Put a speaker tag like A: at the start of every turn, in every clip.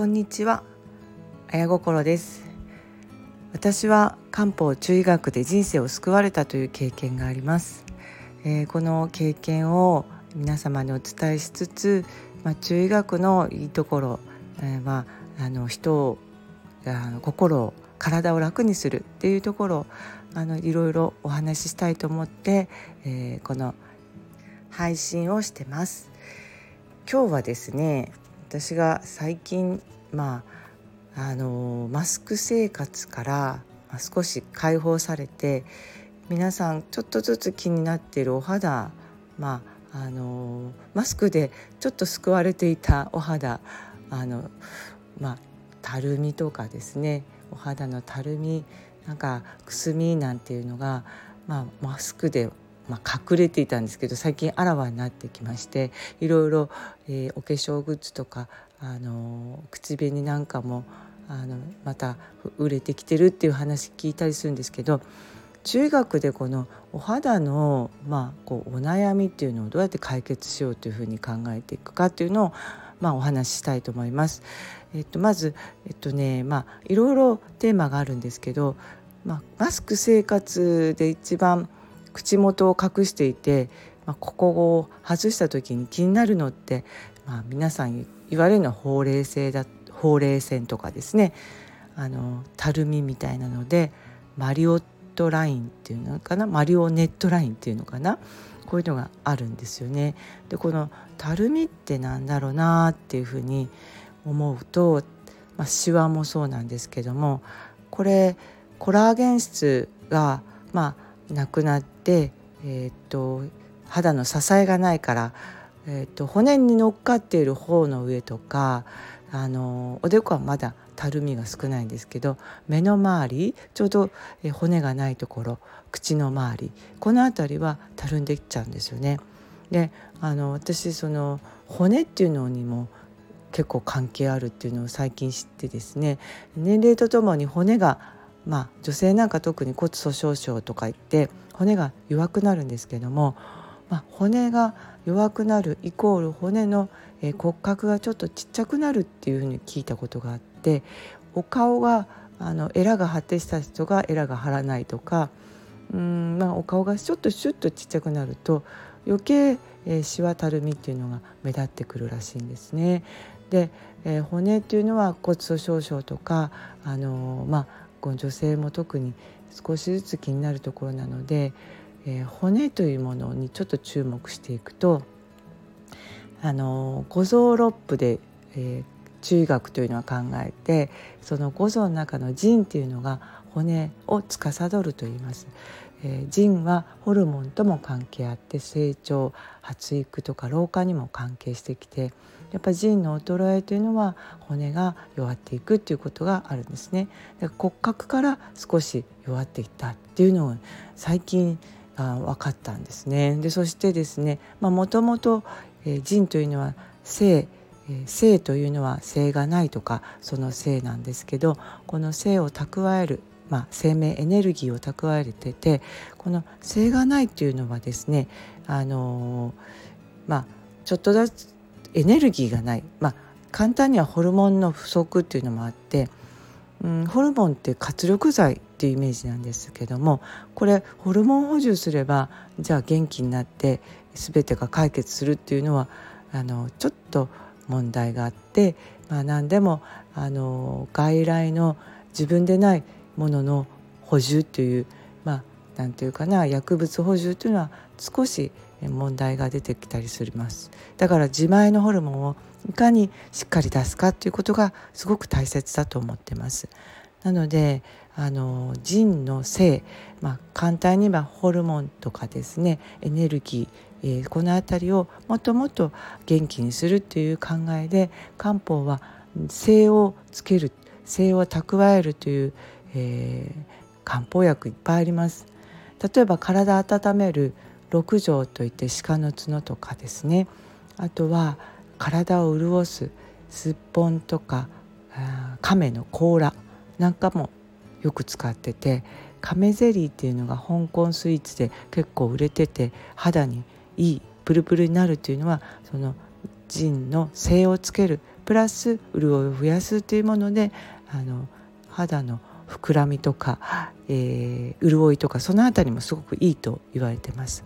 A: こんにちは、綾心です。私は漢方中医学で人生を救われたという経験があります、えー、この経験を皆様にお伝えしつつ、まあ、中医学のいいところ、えー、まあ、あの人をあの心を体を楽にするっていうところをあのいろいろお話ししたいと思って、えー、この配信をしてます。今日はですね私が最近まああのマスク生活から少し解放されて皆さんちょっとずつ気になっているお肌まああのマスクでちょっと救われていたお肌あのまあたるみとかですねお肌のたるみなんかくすみなんていうのが、まあ、マスクでまあ、隠れていたんですけど最近あらわになってきましていろいろ、えー、お化粧グッズとか、あの口紅なんかもあのまた売れてきてるっていう話聞いたりするんですけど中学でこのお肌の、まあ、こうお悩みっていうのをどうやって解決しようというふうに考えていくかっていうのを、まあ、お話ししたいと思います。えっと、まず、えっとねまあ、いろいろテーマがあるんですけど、まあ、マスク生活で一番口元を隠していて、まあ、ここを外した時に気になるのって、まあ、皆さん言われるのはほうれい線だほうれい線とかですね。あのたるみみたいなのでマリオットラインっていうのかな？マリオネットラインっていうのかな？こういうのがあるんですよね。でこのたるみってなんだろうなっていうふうに思うと、まあ、シワもそうなんですけどもこれコラーゲン質がまあなくなって、えー、っと肌の支えがないから、えー、っと骨に乗っかっている方の上とかあのおでこはまだたるみが少ないんですけど目の周りちょうど骨がないところ口の周りこの辺りはたるんできちゃうんですよね。であの私その骨っていうのにも結構関係あるっていうのを最近知ってですね年齢とともに骨がまあ女性なんか特に骨粗しょう症とか言って骨が弱くなるんですけども、まあ、骨が弱くなるイコール骨の骨格がちょっとちっちゃくなるっていうふうに聞いたことがあってお顔があのエラが張ってした人がエラが張らないとかうん、まあ、お顔がちょっとシュッとちっちゃくなると余計、えー、シワたるみっていうのが目立ってくるらしいんですね。で、えー、骨っていうのは骨粗しょう症とか、あのー、まあ、この女性も特に少しずつ気になるところなので、えー、骨というものにちょっと注目していくとあの五臓六腑で、えー、中医学というのは考えてその五臓の中の腎っていうのが骨を司ると言います。えー、腎はホルモンとも関係あって成長発育とか老化にも関係してきてやっぱ腎の衰えというのは骨が弱っていくっていうことがあるんですね。骨格から少し弱っていったっていうのを最近あ分かったんですね。でそしてですねもともと腎というのは性性というのは性がないとかその性なんですけどこの性を蓄える、まあ、生命エネルギーを蓄えててこの性がないっていうのはですねあのまあちょっとだエネルギーがない、まあ、簡単にはホルモンの不足っていうのもあって、うん、ホルモンって活力剤っていうイメージなんですけどもこれホルモン補充すればじゃあ元気になって全てが解決するっていうのはあのちょっと問題があって、まあ、何でもあの外来の自分でないものの補充というまあ何て言うかな薬物補充というのは少し問題が出てきたりします。だから自前のホルモンをいかにしっかり出すかということがすごく大切だと思ってます。なのであの腎の性、まあ、簡単に言えばホルモンとかですねエネルギー、えー、この辺りをもっともっと元気にするという考えで漢方は性をつける性を蓄えるという、えー、漢方薬いっぱいあります。例えば体温める六条といって鹿の角とかですね。あとは体を潤すすっぽんとか亀の甲羅。なんかもよく使ってて亀ゼリーっていうのが香港スイーツで結構売れてて肌にいいプルプルになるっていうのはその腎の精をつける。プラス潤いを増やすというものであの肌の膨らみとか、えー、潤いとかその辺りもすごくいいと言われてます。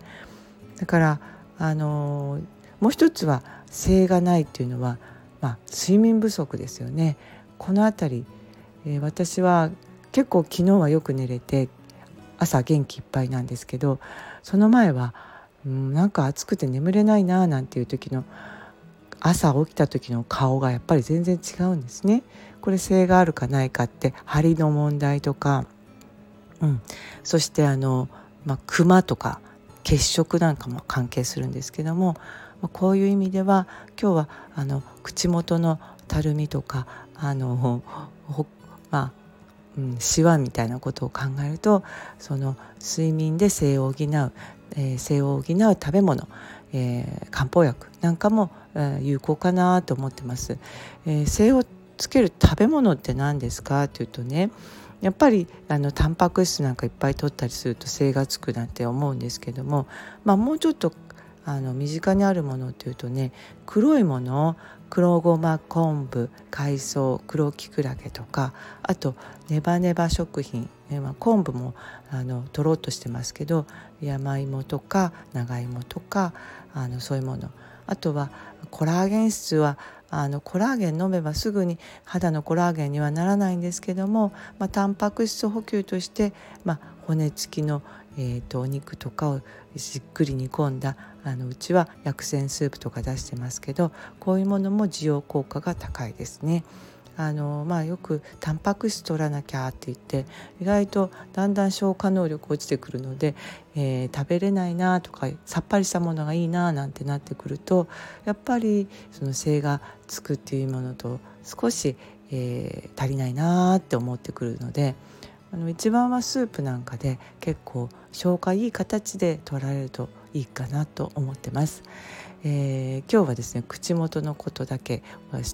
A: だからあのもう一つは性がないっていうのは、まあ、睡眠不足ですよね。この辺り、えー、私は結構昨日はよく寝れて朝元気いっぱいなんですけどその前は、うん、なんか暑くて眠れないななんていう時の朝起きた時の顔がやっぱり全然違うんですね。これ性があるかないかって張りの問題とか、うん、そしてあの、まあ、クマとか血色なんかも関係するんですけども、まあ、こういう意味では今日はあの口元のたるみとかあのまあうん、シワみたいなことを考えるとその睡眠で性を補う、えー、性を補う食べ物、えー、漢方薬なんかも、有効かなと思ってます。えー、性をつける食べ物って何ですか？っていうとねやっぱりあのタンパク質なんかいっぱい取ったりすると精がつくなんて思うんですけども、まあ、もうちょっとあの身近にあるものっていうとね黒いもの黒ごま昆布海藻黒きくらげとかあとネバネバ食品、えまあ、昆布もあのとろっとしてますけど山芋とか長芋とかあのそういうものあとはコラーゲン質はあのコラーゲン飲めばすぐに肌のコラーゲンにはならないんですけども、まあ、タンパク質補給として、まあ、骨付きの、えーと、お肉とかをじっくり煮込んだあのうちは薬膳スープとか出してますけどこういうものも需要効果が高いですね。あのまあ、よくタンパク質取らなきゃって言って意外とだんだん消化能力落ちてくるので、えー、食べれないなとかさっぱりしたものがいいななんてなってくるとやっぱりその精がつくっていうものと少し、えー、足りないなって思ってくるのであの一番はスープなんかで結構消化いい形で取られるといいかなと思ってます。えー、今日はですね口元のことだけ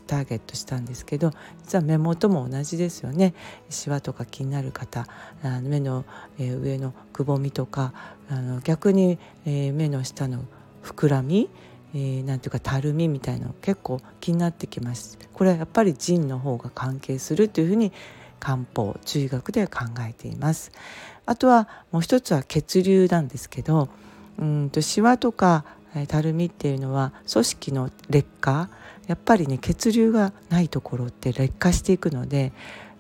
A: ターゲットしたんですけど実は目元も同じですよね。シワとか気になる方あの目の、え、上のくぼみとかあの逆に、え、目の下の膨らみえー、なんていうかたるみみたいなの結構気になってきます。これはやっぱり腎の方が関係するというふうに漢方中医学では考えています。あとはもう一つは血流なんですけどうんとシワとかたるみっていうのは組織の劣化やっぱりね血流がないところって劣化していくので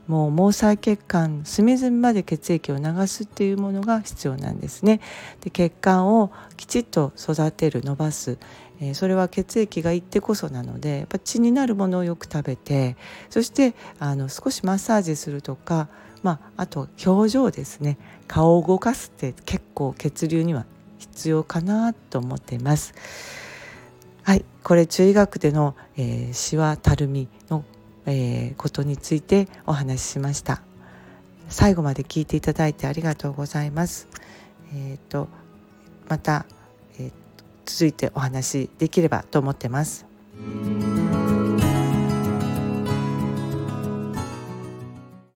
A: もう毛細血管隅々まで血液を流すっていうものが必要なんですね。で血管をきちっと育てる伸ばす、えー、それは血液がいってこそなのでやっぱ血になるものをよく食べてそしてあの少しマッサージするとか、まあ、あと表情ですね顔を動かすって結構血流には必要かなと思っています。はい、これ中医学での、えー、シワたるみのえー、ことについてお話ししました最後まで聞いていただいてありがとうございますえっ、ー、とまた、えー、続いてお話できればと思ってます。